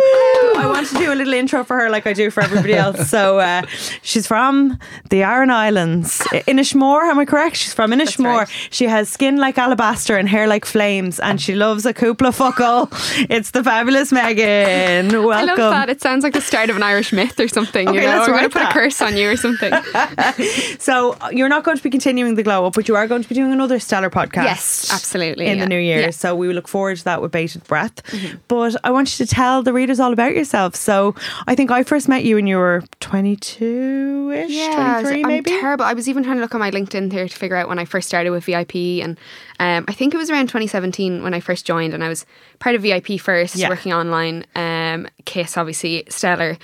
[SPEAKER 1] I want to do a little intro for her, like I do for everybody else. So uh, she's from the Aran Islands, Inishmore. Am I correct? She's from Inishmore. She has skin like alabaster and hair like flames, and she loves a coupla fuckle. It's the fabulous Megan. Welcome.
[SPEAKER 12] I love that. It sounds like the start of an Irish myth or something.
[SPEAKER 1] Okay,
[SPEAKER 12] you know, we're going to put a curse on you or something.
[SPEAKER 1] So you're not going to be continuing the glow up, but you are going to be doing another stellar podcast.
[SPEAKER 12] Yes, absolutely,
[SPEAKER 1] In
[SPEAKER 12] yeah.
[SPEAKER 1] the new year.
[SPEAKER 12] Yeah.
[SPEAKER 1] So we look forward to that with bated breath. But I want you to tell the readers all about yourself. So I think I first met you when you were 22 ish,
[SPEAKER 12] Yeah,
[SPEAKER 1] 23
[SPEAKER 12] I'm
[SPEAKER 1] maybe.
[SPEAKER 12] terrible. I was even trying to look on my LinkedIn there to figure out when I first started with VIP, and um, I think it was around 2017 when I first joined, and I was part of VIP first,
[SPEAKER 1] Yeah.
[SPEAKER 12] working online. Um, Kiss, obviously, Stellar.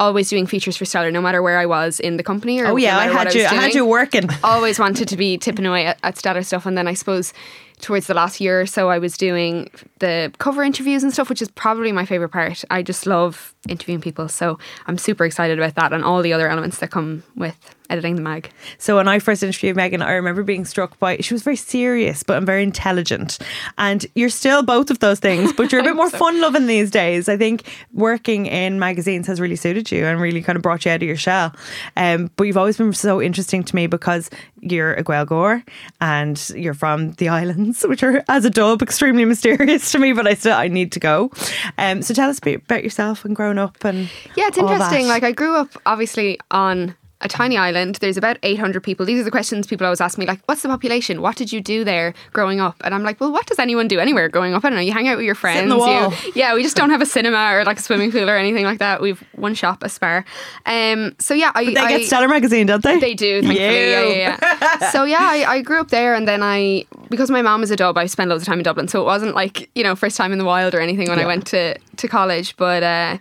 [SPEAKER 12] Always doing features for Stellar, no matter where I was in the company or
[SPEAKER 1] Oh, yeah,
[SPEAKER 12] no
[SPEAKER 1] I had you-
[SPEAKER 12] was
[SPEAKER 1] I had you working.
[SPEAKER 12] Always wanted to be tipping away at, at Stellar stuff, and then I suppose towards the last year or so, I was doing the cover interviews and stuff, which is probably my favorite part. I just love interviewing people, so I'm super excited about that and all the other elements that come with editing the mag.
[SPEAKER 1] So when I first interviewed Megan, I remember being struck by she was very serious, but I'm very intelligent. And you're still both of those things, but you're a bit more fun loving these days. I think working in magazines has really suited you and really kind of brought you out of your shell. Um, but you've always been so interesting to me because you're a Gaeilgeoir and you're from the islands, which are as a dub extremely mysterious to me, but I still I need to go. Um, so tell us a bit about yourself and growing up and
[SPEAKER 12] Yeah, it's interesting. Like I grew up obviously on a tiny island. There's about 800 people. These are the questions people always ask me like what's the population? What did you do there growing up? And I'm like, well, what does anyone do anywhere growing up? I don't know. You hang out with your friends.
[SPEAKER 1] in the
[SPEAKER 12] you-
[SPEAKER 1] wall.
[SPEAKER 12] yeah, we just don't have a cinema or like a swimming pool or anything like that. We've one shop, a spar. Um so yeah, I
[SPEAKER 1] they
[SPEAKER 12] I,
[SPEAKER 1] get Stellar magazine, don't they?
[SPEAKER 12] they do, thankfully. Yeah,
[SPEAKER 1] You.
[SPEAKER 12] yeah, yeah. so yeah, I, I grew up there, and then I because my mom is a dub, I spent loads of time in Dublin. So it wasn't like you know first time in the wild or anything when I went to to college. But uh,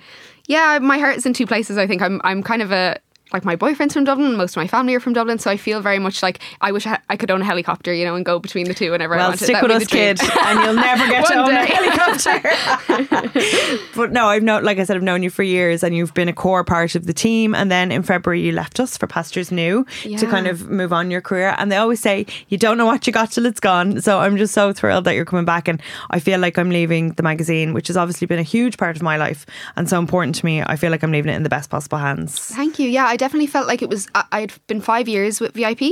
[SPEAKER 12] yeah, my heart's in two places. I think I'm I'm kind of a like my boyfriend's from Dublin, most of my family are from Dublin, so I feel very much like I wish I I could own a helicopter, you know, and go between the two whenever I
[SPEAKER 1] Well,
[SPEAKER 12] wanted.
[SPEAKER 1] stick with us, kid, and you'll never get to own a helicopter. but no, I've known, like I said, I've known you for years, and you've been a core part of the team. And then in February, you left us for Pastures New to kind of move on your career. And they always say you don't know what you got till it's gone. So I'm just so thrilled that you're coming back, and I feel like I'm leaving the magazine, which has obviously been a huge part of my life and so important to me. I feel like I'm leaving it in the best possible hands.
[SPEAKER 12] Thank you. Yeah, I definitely felt like it was. I- I'd been five years with VIP,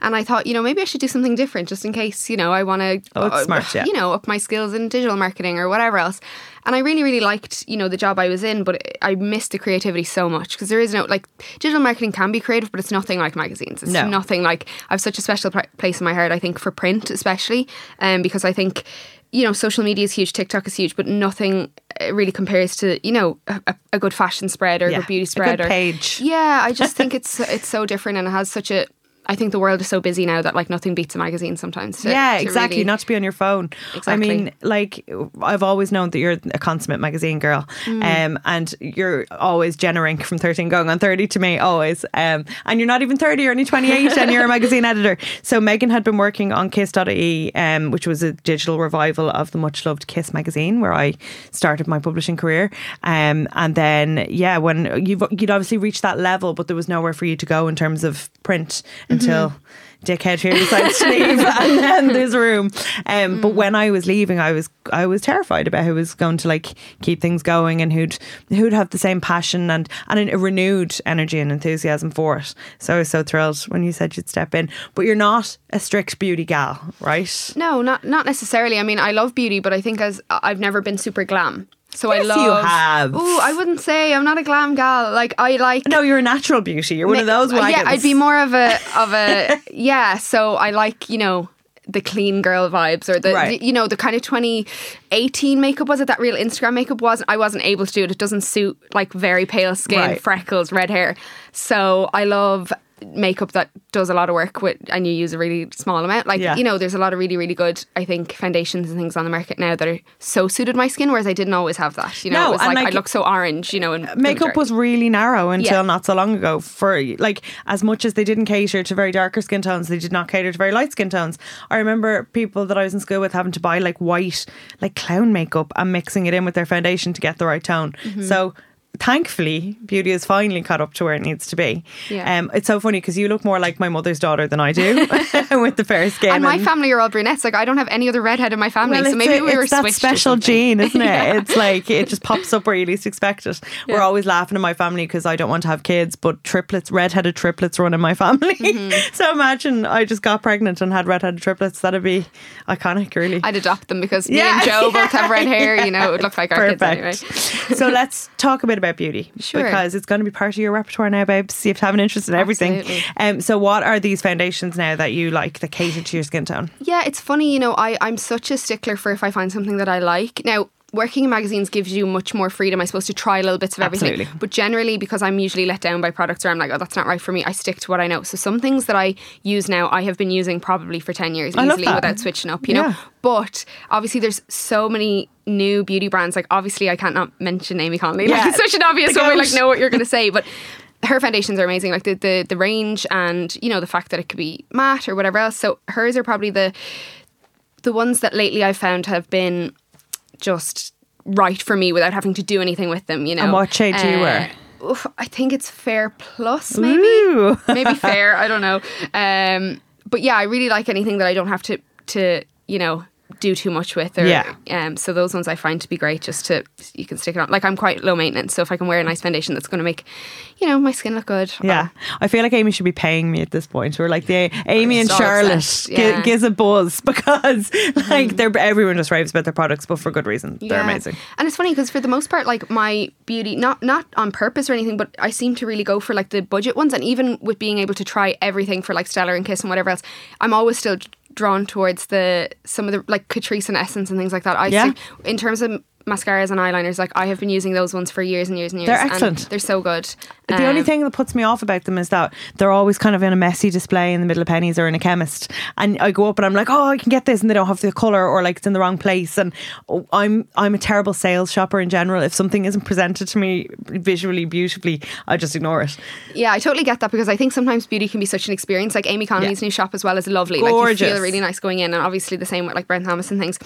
[SPEAKER 12] and I thought, you know, maybe I should do something different, just in case, you know, I want to,
[SPEAKER 1] Oh, it's smart, yeah.
[SPEAKER 12] you know, up my skills in digital marketing or whatever else. And I really, really liked, you know, the job I was in, but I missed the creativity so much because there is no like digital marketing can be creative, but it's nothing like magazines. It's
[SPEAKER 1] No.
[SPEAKER 12] nothing like. I have such a special pr- place in my heart. I think for print, especially, um, because I think. You know, social media is huge, TikTok is huge, but nothing uh, really compares to you know a, a good fashion spread or
[SPEAKER 1] Yeah,
[SPEAKER 12] a good beauty
[SPEAKER 1] a
[SPEAKER 12] spread
[SPEAKER 1] good
[SPEAKER 12] or
[SPEAKER 1] page.
[SPEAKER 12] yeah, I just think it's it's so different and it has such a. I think the world is so busy now that like nothing beats a magazine sometimes. to-
[SPEAKER 1] yeah,
[SPEAKER 12] to
[SPEAKER 1] exactly.
[SPEAKER 12] really-
[SPEAKER 1] Not to be on your phone. I mean, like I've always known that you're a consummate magazine girl, um, and you're always generating from thirteen going on thirty to me always. Um, and you're not even thirty; you're only twenty eight, and you're a magazine editor. So Megan had been working on Kiss.ie, um, which was a digital revival of the much loved Kiss magazine, where I started my publishing career. Um, and then yeah, when you've you'd obviously reached that level, but there was nowhere for you to go in terms of print until dickhead here decides to leave and then there's room. Um, but when I was leaving I was I was terrified about who was going to like keep things going and who'd who'd have the same passion and and a renewed energy and enthusiasm for it. So I was so thrilled when you said you'd step in. But you're not a strict beauty gal right?
[SPEAKER 12] No, not not necessarily. I mean, I love beauty, but I think as I've never been super glam. So I love.
[SPEAKER 1] you have.
[SPEAKER 12] Ooh, I wouldn't say I'm not a glam gal. Like I like.
[SPEAKER 1] No, you're a natural beauty. You're one of those uh, wagons.
[SPEAKER 12] Yeah, I'd be more of a of a yeah. So I like you know the clean girl vibes or the,
[SPEAKER 1] Right.
[SPEAKER 12] the- you know the kind of 2018 makeup was it that real Instagram makeup was I wasn't able to do it. It doesn't suit like very pale skin,
[SPEAKER 1] Right.
[SPEAKER 12] freckles, red hair. So I love makeup that does a lot of work with and you use a really small amount like
[SPEAKER 1] Yeah.
[SPEAKER 12] you know there's a lot of really really good I think foundations and things on the market now that are so suited my skin whereas I didn't always have that you know
[SPEAKER 1] No,
[SPEAKER 12] it was like,
[SPEAKER 1] like-
[SPEAKER 12] I look so orange you know and
[SPEAKER 1] makeup was really narrow until
[SPEAKER 12] Yeah.
[SPEAKER 1] not so long ago for like as much as they didn't cater to very darker skin tones they did not cater to very light skin tones i remember people that i was in school with having to buy like white like clown makeup and mixing it in with their foundation to get the right tone
[SPEAKER 12] Mm-hmm.
[SPEAKER 1] so thankfully beauty has finally caught up to where it needs to be
[SPEAKER 12] Yeah.
[SPEAKER 1] um, it's so funny because you look more like my mother's daughter than i do with the fair skin
[SPEAKER 12] and my family are all brunettes like I don't have any other redhead in my family
[SPEAKER 1] Well,
[SPEAKER 12] so maybe
[SPEAKER 1] a-
[SPEAKER 12] we were
[SPEAKER 1] that
[SPEAKER 12] switched
[SPEAKER 1] special gene, isn't it?
[SPEAKER 12] Yeah.
[SPEAKER 1] It's like it just pops up where you least expect it. We're always laughing in my family because I don't want to have kids, but triplets, redheaded triplets, run in my family.
[SPEAKER 12] Mm-hmm.
[SPEAKER 1] so imagine I just got pregnant and had redheaded triplets. That'd be iconic, really.
[SPEAKER 12] I'd adopt them because
[SPEAKER 1] Yeah,
[SPEAKER 12] me and Joe
[SPEAKER 1] yeah.
[SPEAKER 12] both have red hair. You know, it would look like our kids anyway.
[SPEAKER 1] so let's talk a bit about beauty
[SPEAKER 12] Sure.
[SPEAKER 1] because it's going to be part of your repertoire now, babes. You have to have an interest in everything.
[SPEAKER 12] Absolutely.
[SPEAKER 1] Um, so what are these foundations now that you like that cater to your skin tone?
[SPEAKER 12] Yeah, it's funny. You know, I I'm such a stickler for if I find something that I like now. Working in magazines gives you much more freedom, I suppose, to try little bits of everything.
[SPEAKER 1] Absolutely.
[SPEAKER 12] But generally, because I'm usually let down by products or I'm like, oh, that's not right for me, I stick to what I know. So some things that I use now, I have been using probably for 10 years easily without switching up, you
[SPEAKER 1] Yeah.
[SPEAKER 12] know? But obviously, there's so many new beauty brands. Like, obviously, I can't not mention Aimee Connolly.
[SPEAKER 1] Yeah.
[SPEAKER 12] Like, it's such an obvious one. We like know what you're going to say. But her foundations are amazing. Like the, the the range and you know the fact that it could be matte or whatever else. So hers are probably the the ones that lately I've found have been just right for me without having to do anything with them. You know.
[SPEAKER 1] And what shade do you
[SPEAKER 12] Uh,
[SPEAKER 1] wear?
[SPEAKER 12] oof, I think it's fair plus maybe maybe fair. I don't know. Um, but yeah, I really like anything that I don't have to to you know do too much with. Or,
[SPEAKER 1] Yeah.
[SPEAKER 12] Um. So those ones I find to be great. Just to you can stick it on. Like I'm quite low maintenance, so if I can wear a nice foundation that's going to make you know my skin look good.
[SPEAKER 1] Yeah, I feel like Aimee should be paying me at this point. We're like the Aimee and Charlotte
[SPEAKER 12] yeah.
[SPEAKER 1] gives a buzz because like they're everyone just raves about their products, but for good reason. They're
[SPEAKER 12] Yeah.
[SPEAKER 1] amazing.
[SPEAKER 12] And it's funny because for the most part, like my beauty, not not on purpose or anything, but I seem to really go for like the budget ones. And even with being able to try everything for like Stellar and Kiss and whatever else, I'm always still drawn towards the some of the like Catrice and Essence and things like that. I
[SPEAKER 1] Yeah.
[SPEAKER 12] in terms of mascaras and eyeliners, like I have been using those ones for years and years and years.
[SPEAKER 1] They're
[SPEAKER 12] and
[SPEAKER 1] excellent.
[SPEAKER 12] they're so good.
[SPEAKER 1] The only
[SPEAKER 12] Um,
[SPEAKER 1] thing that puts me off about them is that they're always kind of in a messy display in the middle of Penneys or in a chemist. And I go up and I'm like, oh, I can get this, and they don't have the color or like it's in the wrong place. And oh, I'm I'm a terrible sales shopper in general. If something isn't presented to me visually beautifully, I just ignore it.
[SPEAKER 12] Yeah, I totally get that because I think sometimes beauty can be such an experience. Like Aimee Connolly's new shop as well is lovely. Like you
[SPEAKER 1] Gorgeous.
[SPEAKER 12] feel really nice going in, and obviously the same with like Brown Thomas and things.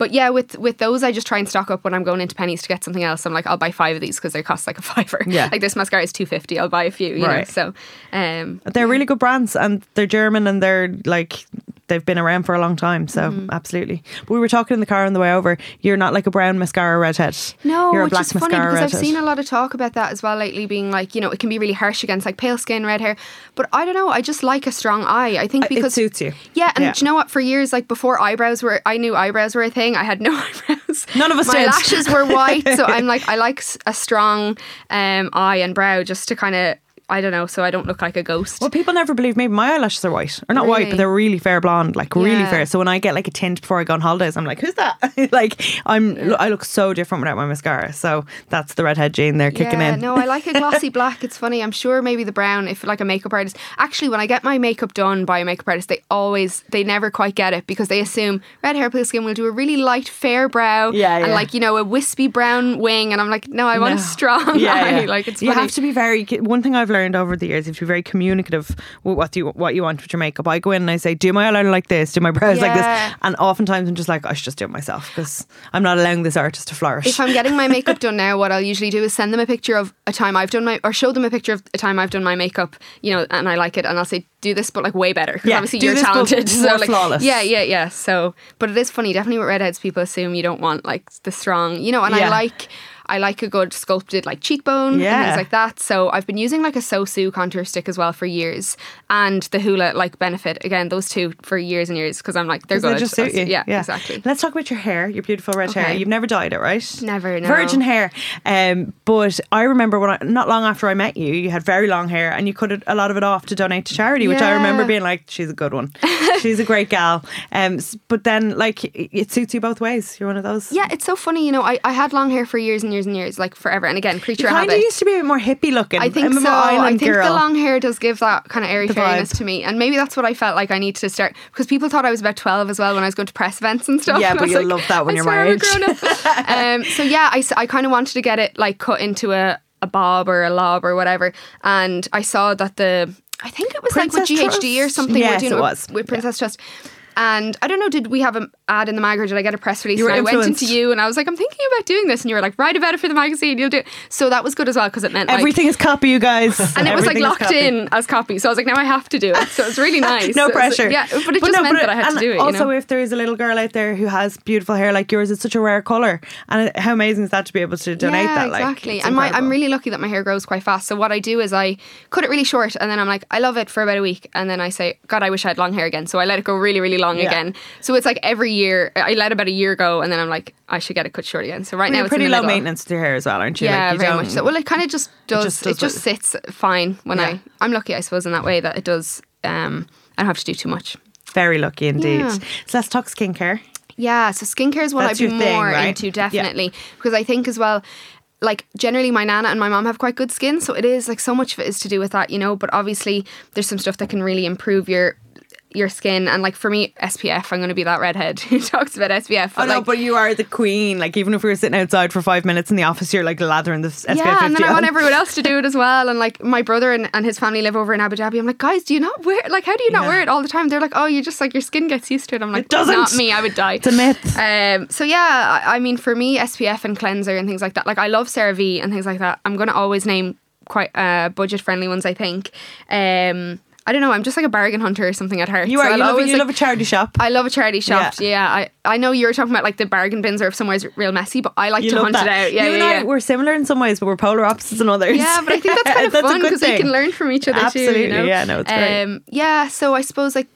[SPEAKER 12] But yeah, with with those, I just try and stock up when I'm going into Penneys to get something else. I'm like, I'll buy five of these because they cost like a fiver.
[SPEAKER 1] Yeah.
[SPEAKER 12] like this mascara is two fifty. I'll buy a few. You
[SPEAKER 1] Right.
[SPEAKER 12] know, so um,
[SPEAKER 1] They're really good brands and they're German and they're like they've been around for a long time. So
[SPEAKER 12] Mm-hmm.
[SPEAKER 1] absolutely. But we were talking in the car on the way over. You're not like a brown mascara redhead.
[SPEAKER 12] No,
[SPEAKER 1] you're a
[SPEAKER 12] which
[SPEAKER 1] black
[SPEAKER 12] is funny
[SPEAKER 1] mascara
[SPEAKER 12] because I've seen a lot of talk about that as well lately, being like, you know, it can be really harsh against like pale skin, red hair. But I don't know, I just like a strong eye. I think
[SPEAKER 1] Uh, It
[SPEAKER 12] because
[SPEAKER 1] suits you.
[SPEAKER 12] Yeah, and
[SPEAKER 1] Yeah.
[SPEAKER 12] do you know what? For years, like before eyebrows were, I knew eyebrows were a thing. I had no eyebrows.
[SPEAKER 1] None of us
[SPEAKER 12] My
[SPEAKER 1] did.
[SPEAKER 12] lashes were white, so I'm like, I like a strong um, eye and brow just to kind of, I don't know, so I don't look like a ghost.
[SPEAKER 1] Well, people never believe me. My eyelashes are white, or not white, but they're really fair blonde, like really fair. So when I get like a tint before I go on holidays, I'm like, "Who's that?" like I'm, I look so different without my mascara. So that's the redhead gene there kicking
[SPEAKER 12] yeah,
[SPEAKER 1] in.
[SPEAKER 12] no, I like a glossy black. It's funny. I'm sure maybe the brown, if like a makeup artist. Actually, when I get my makeup done by a makeup artist, they always, they never quite get it because they assume red hair, pale skin will do a really light, fair brow.
[SPEAKER 1] Yeah,
[SPEAKER 12] And like, you know, a wispy brown wing. And I'm like, no, I want a strong
[SPEAKER 1] yeah,
[SPEAKER 12] eye.
[SPEAKER 1] yeah.
[SPEAKER 12] Like, it's
[SPEAKER 1] you have to be very. One thing I've learned over the years, you have to be very communicative with what you what you want with your makeup. I go in and I say, "Do my eyeliner like this, do my brows like this," and oftentimes I'm just like, "I should just do it myself because I'm not allowing this artist to flourish."
[SPEAKER 12] if I'm getting my makeup done now, what I'll usually do is send them a picture of a time I've done my, or show them a picture of a time I've done my makeup, you know, and I like it, and I'll say, do this, but like way better. Because
[SPEAKER 1] Yeah,
[SPEAKER 12] obviously you're talented. so like,
[SPEAKER 1] flawless.
[SPEAKER 12] Yeah, yeah, yeah. So, but it is funny. Definitely with redheads, people assume you don't want like the strong, you know, and
[SPEAKER 1] Yeah.
[SPEAKER 12] I like. I like a good sculpted like cheekbone and things like that. So I've been using like a Sosu contour stick as well for years, and the Hoola like Benefit again. Those two for years and years because I'm like they're
[SPEAKER 1] 'Cause they just suit you.
[SPEAKER 12] Yeah, exactly.
[SPEAKER 1] Let's talk about your hair, your beautiful red hair. You've never dyed it, right?
[SPEAKER 12] Never, no.
[SPEAKER 1] Virgin hair. Um, but I remember when I, not long after I met you, you had very long hair and you cut a lot of it off to donate to charity, which I remember being like, she's a good one. she's a great gal. Um, but then, like, it it suits you both ways. You're one of those.
[SPEAKER 12] Yeah, it's so funny. You know, I, I had long hair for years and years and years, like forever. And again, creature
[SPEAKER 1] kind of
[SPEAKER 12] habit.
[SPEAKER 1] used to be a bit more hippie looking.
[SPEAKER 12] I think
[SPEAKER 1] I'm
[SPEAKER 12] so. I think
[SPEAKER 1] girl.
[SPEAKER 12] the long hair does give that kind of airy
[SPEAKER 1] The
[SPEAKER 12] fairiness
[SPEAKER 1] vibe.
[SPEAKER 12] to me, and maybe that's what I felt like I need to start because people thought I was about twelve as well when I was going to press events and stuff.
[SPEAKER 1] Yeah,
[SPEAKER 12] And
[SPEAKER 1] but you'll
[SPEAKER 12] like,
[SPEAKER 1] love that when
[SPEAKER 12] I
[SPEAKER 1] you're
[SPEAKER 12] swear
[SPEAKER 1] my
[SPEAKER 12] I'm a
[SPEAKER 1] age.
[SPEAKER 12] grown-up. um, so yeah, I, I kind of wanted to get it like cut into a, a bob or a lob or whatever, and I saw that the I think it was like with GHD or something.
[SPEAKER 1] Yes,
[SPEAKER 12] we're doing
[SPEAKER 1] it was.
[SPEAKER 12] with Princess Trust. And I don't know, did we have an ad in the mag or did I get a press release?
[SPEAKER 1] You
[SPEAKER 12] and I went into you and I was like, I'm thinking about doing this. And you were like, write about it for the magazine. You'll do it. So that was good as well because it meant like,
[SPEAKER 1] Everything is copy, you guys.
[SPEAKER 12] and it was like locked
[SPEAKER 1] copy.
[SPEAKER 12] in as copy. So I was like, now I have to do it. So it was really nice.
[SPEAKER 1] no
[SPEAKER 12] So-
[SPEAKER 1] pressure.
[SPEAKER 12] yeah, but it just
[SPEAKER 1] no,
[SPEAKER 12] meant
[SPEAKER 1] but
[SPEAKER 12] that I had to do it. You
[SPEAKER 1] Also,
[SPEAKER 12] know?
[SPEAKER 1] if there is a little girl out there who has beautiful hair like yours, it's such a rare color, and how amazing is that to be able to donate
[SPEAKER 12] yeah,
[SPEAKER 1] that? Like,
[SPEAKER 12] exactly. and my, I'm really lucky that my hair grows quite fast. So what I do is I cut it really short, and then I'm like, I love it for about a week, and then I say, God, I wish I had long hair again. So I let it go really, really long
[SPEAKER 1] Yeah.
[SPEAKER 12] again. So it's like every year I let about a year go, and then I'm like, I should get it cut short again. So right
[SPEAKER 1] Well,
[SPEAKER 12] now
[SPEAKER 1] you're
[SPEAKER 12] it's
[SPEAKER 1] pretty
[SPEAKER 12] in the
[SPEAKER 1] low
[SPEAKER 12] middle.
[SPEAKER 1] maintenance to your hair as well, aren't you?
[SPEAKER 12] Yeah,
[SPEAKER 1] Like, you
[SPEAKER 12] very much so. Well, it kind of just does.
[SPEAKER 1] just
[SPEAKER 12] it just sits fine when
[SPEAKER 1] Yeah.
[SPEAKER 12] I. I'm lucky, I suppose, in that way that it does. Um, I don't have to do too much.
[SPEAKER 1] Very lucky indeed.
[SPEAKER 12] Yeah.
[SPEAKER 1] So let's talk skincare.
[SPEAKER 12] Yeah, so skincare is what
[SPEAKER 1] That's
[SPEAKER 12] I'd be
[SPEAKER 1] thing,
[SPEAKER 12] more
[SPEAKER 1] right?
[SPEAKER 12] into
[SPEAKER 1] Yeah.
[SPEAKER 12] definitely because I think as well. Like generally, my nana and my mom have quite good skin, so it is like so much of it is to do with that, you know. But obviously, there's some stuff that can really improve your your skin. And like for me, SPF, I'm going to be that redhead who talks about SPF.
[SPEAKER 1] Oh
[SPEAKER 12] But
[SPEAKER 1] no,
[SPEAKER 12] like,
[SPEAKER 1] but you are the queen. Like even if we were sitting outside for five minutes in the office, you're like lathering the SPF
[SPEAKER 12] yeah, and
[SPEAKER 1] 50
[SPEAKER 12] then I want everyone else to do it as well. And like my brother and, and his family live over in Abu Dhabi. I'm like, guys, do you not wear like how do you not
[SPEAKER 1] Yeah.
[SPEAKER 12] wear it all the time? They're like, oh, you just like your skin gets used to it. I'm like,
[SPEAKER 1] It doesn't.
[SPEAKER 12] Not me. I would die.
[SPEAKER 1] It's a myth.
[SPEAKER 12] Um, so yeah, I, I mean, for me, SPF and cleanser and things like that. Like I love CeraVe and things like that. I'm gonna always name quite uh, budget friendly ones. I think. Um, I don't know. I'm just like a bargain hunter or something at heart.
[SPEAKER 1] You are.
[SPEAKER 12] I'll
[SPEAKER 1] You love,
[SPEAKER 12] always,
[SPEAKER 1] you
[SPEAKER 12] like-
[SPEAKER 1] love a charity shop.
[SPEAKER 12] I love a charity shop. Yeah, yeah. I, I know you're talking about like the bargain bins or if somewhere's real messy, but I like
[SPEAKER 1] You
[SPEAKER 12] to hunt
[SPEAKER 1] that.
[SPEAKER 12] it out. Yeah,
[SPEAKER 1] you
[SPEAKER 12] yeah,
[SPEAKER 1] and I,
[SPEAKER 12] yeah.
[SPEAKER 1] we're similar in some ways, but we're polar opposites in others.
[SPEAKER 12] Yeah, but I think that's kind of
[SPEAKER 1] That's
[SPEAKER 12] fun because they
[SPEAKER 1] thing.
[SPEAKER 12] can learn from each other too.
[SPEAKER 1] Absolutely,
[SPEAKER 12] You know?
[SPEAKER 1] yeah, no, it's great.
[SPEAKER 12] Um, yeah, so I suppose like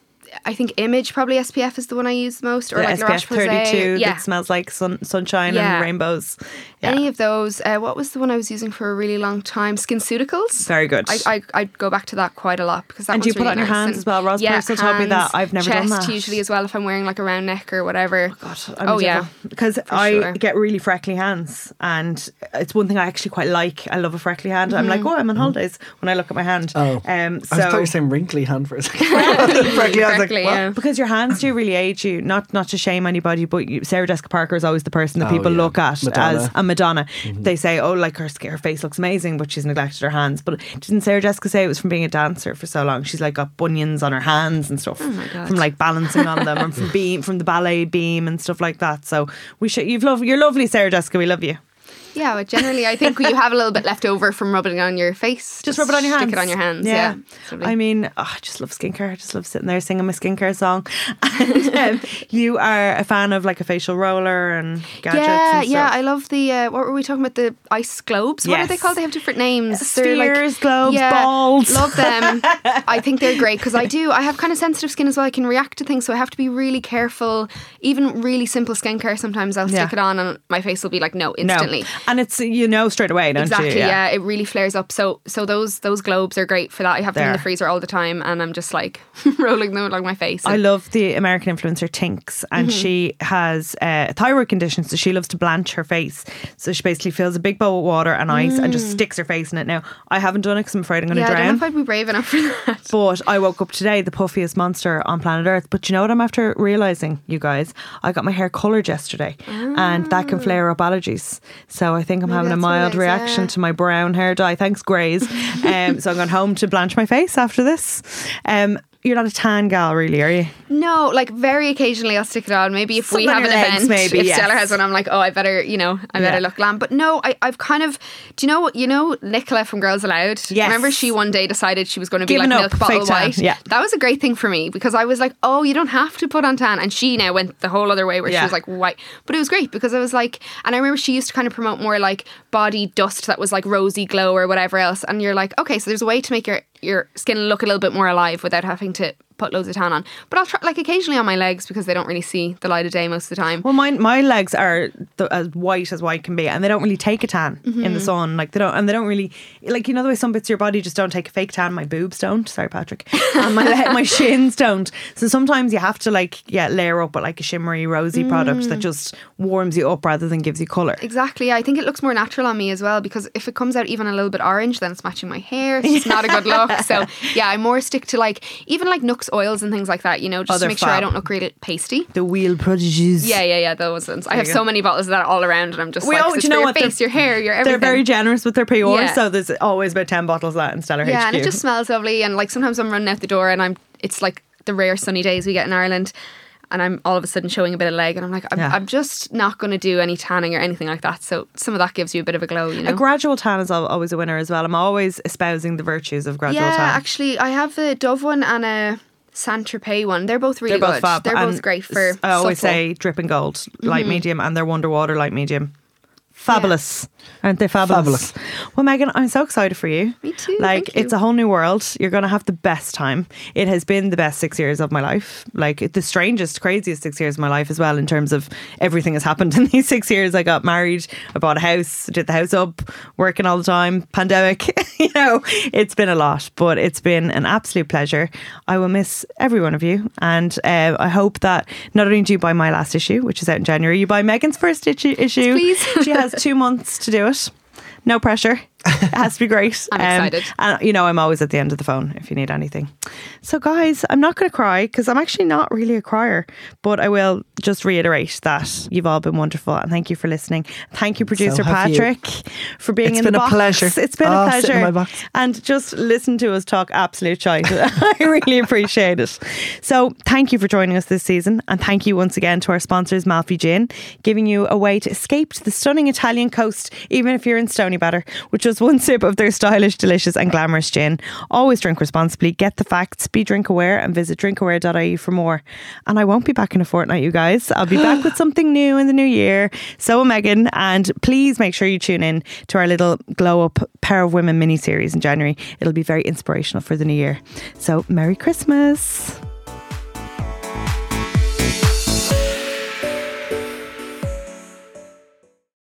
[SPEAKER 12] I think Image probably SPF is the one I use the most, or
[SPEAKER 1] The
[SPEAKER 12] like La
[SPEAKER 1] SPF 32
[SPEAKER 12] Yeah,
[SPEAKER 1] that smells like sun, sunshine
[SPEAKER 12] Yeah.
[SPEAKER 1] and rainbows. Yeah.
[SPEAKER 12] any of those. Uh, what was the one I was using for a really long time? SkinCeuticals.
[SPEAKER 1] Very good.
[SPEAKER 12] I, I I go back to that quite a lot because that
[SPEAKER 1] And do you
[SPEAKER 12] one's
[SPEAKER 1] put it
[SPEAKER 12] really
[SPEAKER 1] on your
[SPEAKER 12] nice.
[SPEAKER 1] hands
[SPEAKER 12] And-
[SPEAKER 1] as well? Ross
[SPEAKER 12] yeah,
[SPEAKER 1] Purcell told me that.
[SPEAKER 12] hands,
[SPEAKER 1] I've never done
[SPEAKER 12] chest
[SPEAKER 1] that.
[SPEAKER 12] usually as well if I'm wearing like a round neck or whatever.
[SPEAKER 1] I'm
[SPEAKER 12] oh yeah,
[SPEAKER 1] because I
[SPEAKER 12] sure.
[SPEAKER 1] get really freckly hands, and it's one thing I actually quite like. I love a freckly hand. I'm like, oh, I'm on holidays when I look at my hand.
[SPEAKER 2] Oh.
[SPEAKER 1] um, so
[SPEAKER 2] I thought you were saying wrinkly hand for a second. Freckly, I was like,
[SPEAKER 12] yeah.
[SPEAKER 1] because your hands do really age you. Not not to shame anybody, but you, Sarah Jessica Parker is always the person that
[SPEAKER 2] Oh,
[SPEAKER 1] people
[SPEAKER 2] yeah.
[SPEAKER 1] look at
[SPEAKER 2] Madonna.
[SPEAKER 1] as a Madonna. Mm-hmm. They say, oh, like her her face looks amazing, but she's neglected her hands. But didn't Sarah Jessica say it was from being a dancer for so long? She's like got bunions on her hands and stuff oh from like balancing on them, and from beam from the ballet beam and stuff like that. So we should. You've love. You're lovely, Sarah Jessica. We love you.
[SPEAKER 12] Yeah, but generally, I think you have a little bit left over from rubbing it on your face.
[SPEAKER 1] Just rub it on your hands.
[SPEAKER 12] Stick it on your hands. Yeah. Lovely.
[SPEAKER 1] I mean, oh, I just love skincare. I just love sitting there singing my skincare song. And um, you are a fan of like a facial roller and gadgets.
[SPEAKER 12] yeah,
[SPEAKER 1] and
[SPEAKER 12] yeah. I love the. Uh, what were we talking about? The ice globes. What are they called? They have different names.
[SPEAKER 1] Spheres, globes, yeah, balls.
[SPEAKER 12] Love them. I think they're great because I do. I have kind of sensitive skin as well. I can react to things, so I have to be really careful. Even really simple skincare. Sometimes I'll
[SPEAKER 1] Yeah.
[SPEAKER 12] stick it on, and my face will be like, no,
[SPEAKER 1] No.
[SPEAKER 12] instantly.
[SPEAKER 1] And it's you know straight away,
[SPEAKER 12] Exactly.
[SPEAKER 1] you?
[SPEAKER 12] Yeah. it really flares up. So, so those those globes are great for that. I have them in the freezer all the time, and I'm just like rolling them along my face.
[SPEAKER 1] I love the American influencer Tinx, and
[SPEAKER 12] Mm-hmm.
[SPEAKER 1] she has uh, thyroid condition, so she loves to blanch her face. So she basically fills a big bowl of water and ice and just sticks her face in it. Now, I haven't done it because I'm afraid I'm going to
[SPEAKER 12] Mm. yeah, I don't know
[SPEAKER 1] drown.
[SPEAKER 12] if I'd be brave enough for that.
[SPEAKER 1] But I woke up today, the puffiest monster on planet Earth. But you know what I'm after realizing, you guys? I got my hair coloured yesterday, and that can flare up allergies. So I think I'm having a mild reaction
[SPEAKER 12] yeah.
[SPEAKER 1] to my brown hair dye. Thanks, Grays. um, so I'm going home to blanch my face after this. Um, you're not a tan gal, really, are you?
[SPEAKER 12] No, like very occasionally I'll stick it on. Maybe if we
[SPEAKER 1] Something
[SPEAKER 12] have an
[SPEAKER 1] legs,
[SPEAKER 12] event,
[SPEAKER 1] maybe,
[SPEAKER 12] if
[SPEAKER 1] yes.
[SPEAKER 12] Stellar has one, I'm like, oh, I better, you know, I better
[SPEAKER 1] Yeah.
[SPEAKER 12] look glam. But no, I, I've kind of, do you know what, you know, Nicola from Girls Aloud?
[SPEAKER 1] Yes.
[SPEAKER 12] Remember she one day decided she was going to be
[SPEAKER 1] Giving
[SPEAKER 12] like
[SPEAKER 1] up,
[SPEAKER 12] milk bottle
[SPEAKER 1] fake tan,
[SPEAKER 12] white?
[SPEAKER 1] yeah.
[SPEAKER 12] That was a great thing for me because I was like, oh, you don't have to put on tan. And she now went the whole other way where
[SPEAKER 1] Yeah.
[SPEAKER 12] she was like white. But it was great because I was like, and I remember she used to kind of promote more like body dust that was like rosy glow or whatever else. And you're like, okay, so there's a way to make your, your skin look a little bit more alive without having to put loads of tan on. But I'll try like occasionally on my legs because they don't really see the light of day most of the time.
[SPEAKER 1] Well, my my legs are the, as white as white can be, and they don't really take a tan in
[SPEAKER 12] Mm-hmm.
[SPEAKER 1] the sun. Like they don't, and they don't really like you know the way some bits of your body just don't take a fake tan. My boobs don't. Sorry, Patrick. And my le- my shins don't. So sometimes you have to like yeah layer up with like a shimmery rosy product
[SPEAKER 12] Mm.
[SPEAKER 1] that just warms you up rather than gives you color.
[SPEAKER 12] Exactly. I think it looks more natural on me as well because if it comes out even a little bit orange, then it's matching my hair. It's just not a good look. So yeah, I more stick to like even like Oils and things like that. You know, just
[SPEAKER 1] Oh,
[SPEAKER 12] to make sure I don't look really pasty.
[SPEAKER 1] The Huile Prodigieuse.
[SPEAKER 12] Yeah, yeah, yeah. Those ones. I have so many bottles of that all around, and I'm just
[SPEAKER 1] We
[SPEAKER 12] like,
[SPEAKER 1] do you know
[SPEAKER 12] your
[SPEAKER 1] what?
[SPEAKER 12] Face, your hair, your everything.
[SPEAKER 1] They're very generous with their PR,
[SPEAKER 12] Yeah.
[SPEAKER 1] so there's always about ten bottles of that in Stellar
[SPEAKER 12] yeah,
[SPEAKER 1] HQ.
[SPEAKER 12] and it just smells lovely. And like sometimes I'm running out the door, and I'm it's like the rare sunny days we get in Ireland. And I'm all of a sudden showing a bit of leg, and I'm like, I'm,
[SPEAKER 1] Yeah.
[SPEAKER 12] I'm just not going to do any tanning or anything like that. So some of that gives you a bit of a glow, you know.
[SPEAKER 1] A gradual tan is always a winner as well. I'm always espousing the virtues of gradual
[SPEAKER 12] yeah,
[SPEAKER 1] tan.
[SPEAKER 12] actually, I have a Dove one and a Saint Tropez one. They're both really
[SPEAKER 1] They're both
[SPEAKER 12] good.
[SPEAKER 1] fab.
[SPEAKER 12] They're
[SPEAKER 1] and
[SPEAKER 12] both great for.
[SPEAKER 1] I always
[SPEAKER 12] supple.
[SPEAKER 1] say Dripping Gold, light
[SPEAKER 12] Mhm.
[SPEAKER 1] medium, and they're Wonder Water light medium. Fabulous, aren't they? Fabulous.
[SPEAKER 2] Fabulous.
[SPEAKER 1] Well, Megan, I'm so excited for you.
[SPEAKER 12] Me too.
[SPEAKER 1] Like
[SPEAKER 12] thank you.
[SPEAKER 1] it's a whole new world. You're going to have the best time. It has been the best six years of my life. Like the strangest, craziest six years of my life as well. In terms of everything has happened in these six years. I got married. I bought a house. Did the house up. Working all the time. Pandemic. you know, it's been a lot, but it's been an absolute pleasure. I will miss every one of you, and uh, I hope that not only do you buy my last issue, which is out in January, you buy Megan's first issue. issue.
[SPEAKER 12] Please.
[SPEAKER 1] she has two months to do it. No pressure. It has to be great. Um,
[SPEAKER 12] I'm excited.
[SPEAKER 1] And you know, I'm always at the end of the phone if you need anything. So, guys, I'm not going to cry because I'm actually not really a crier, but I will just reiterate that you've all been wonderful and thank you for listening. Thank you, producer
[SPEAKER 2] have you.
[SPEAKER 1] Patrick, for being
[SPEAKER 2] It's
[SPEAKER 1] in
[SPEAKER 2] been
[SPEAKER 1] the
[SPEAKER 2] a
[SPEAKER 1] box.
[SPEAKER 2] pleasure.
[SPEAKER 1] It's been
[SPEAKER 2] Oh,
[SPEAKER 1] a
[SPEAKER 2] sit in
[SPEAKER 1] pleasure.
[SPEAKER 2] my box.
[SPEAKER 1] And just listen to us talk absolute shite. I really appreciate it. So, thank you for joining us this season. And thank you once again to our sponsors, Malfy Gin, giving you a way to escape to the stunning Italian coast, even if you're in Stoneybatter, with just one sip of their stylish, delicious, and glamorous gin. Always drink responsibly, get the facts, be drink aware, and visit drinkaware.ie for more. And I won't be back in a fortnight, you guys. I'll be back with something new in the new year. So will Megan. And please make sure you tune in to our little glow up Pair of Women mini series in January. It'll be very inspirational for the new year. So, Merry Christmas.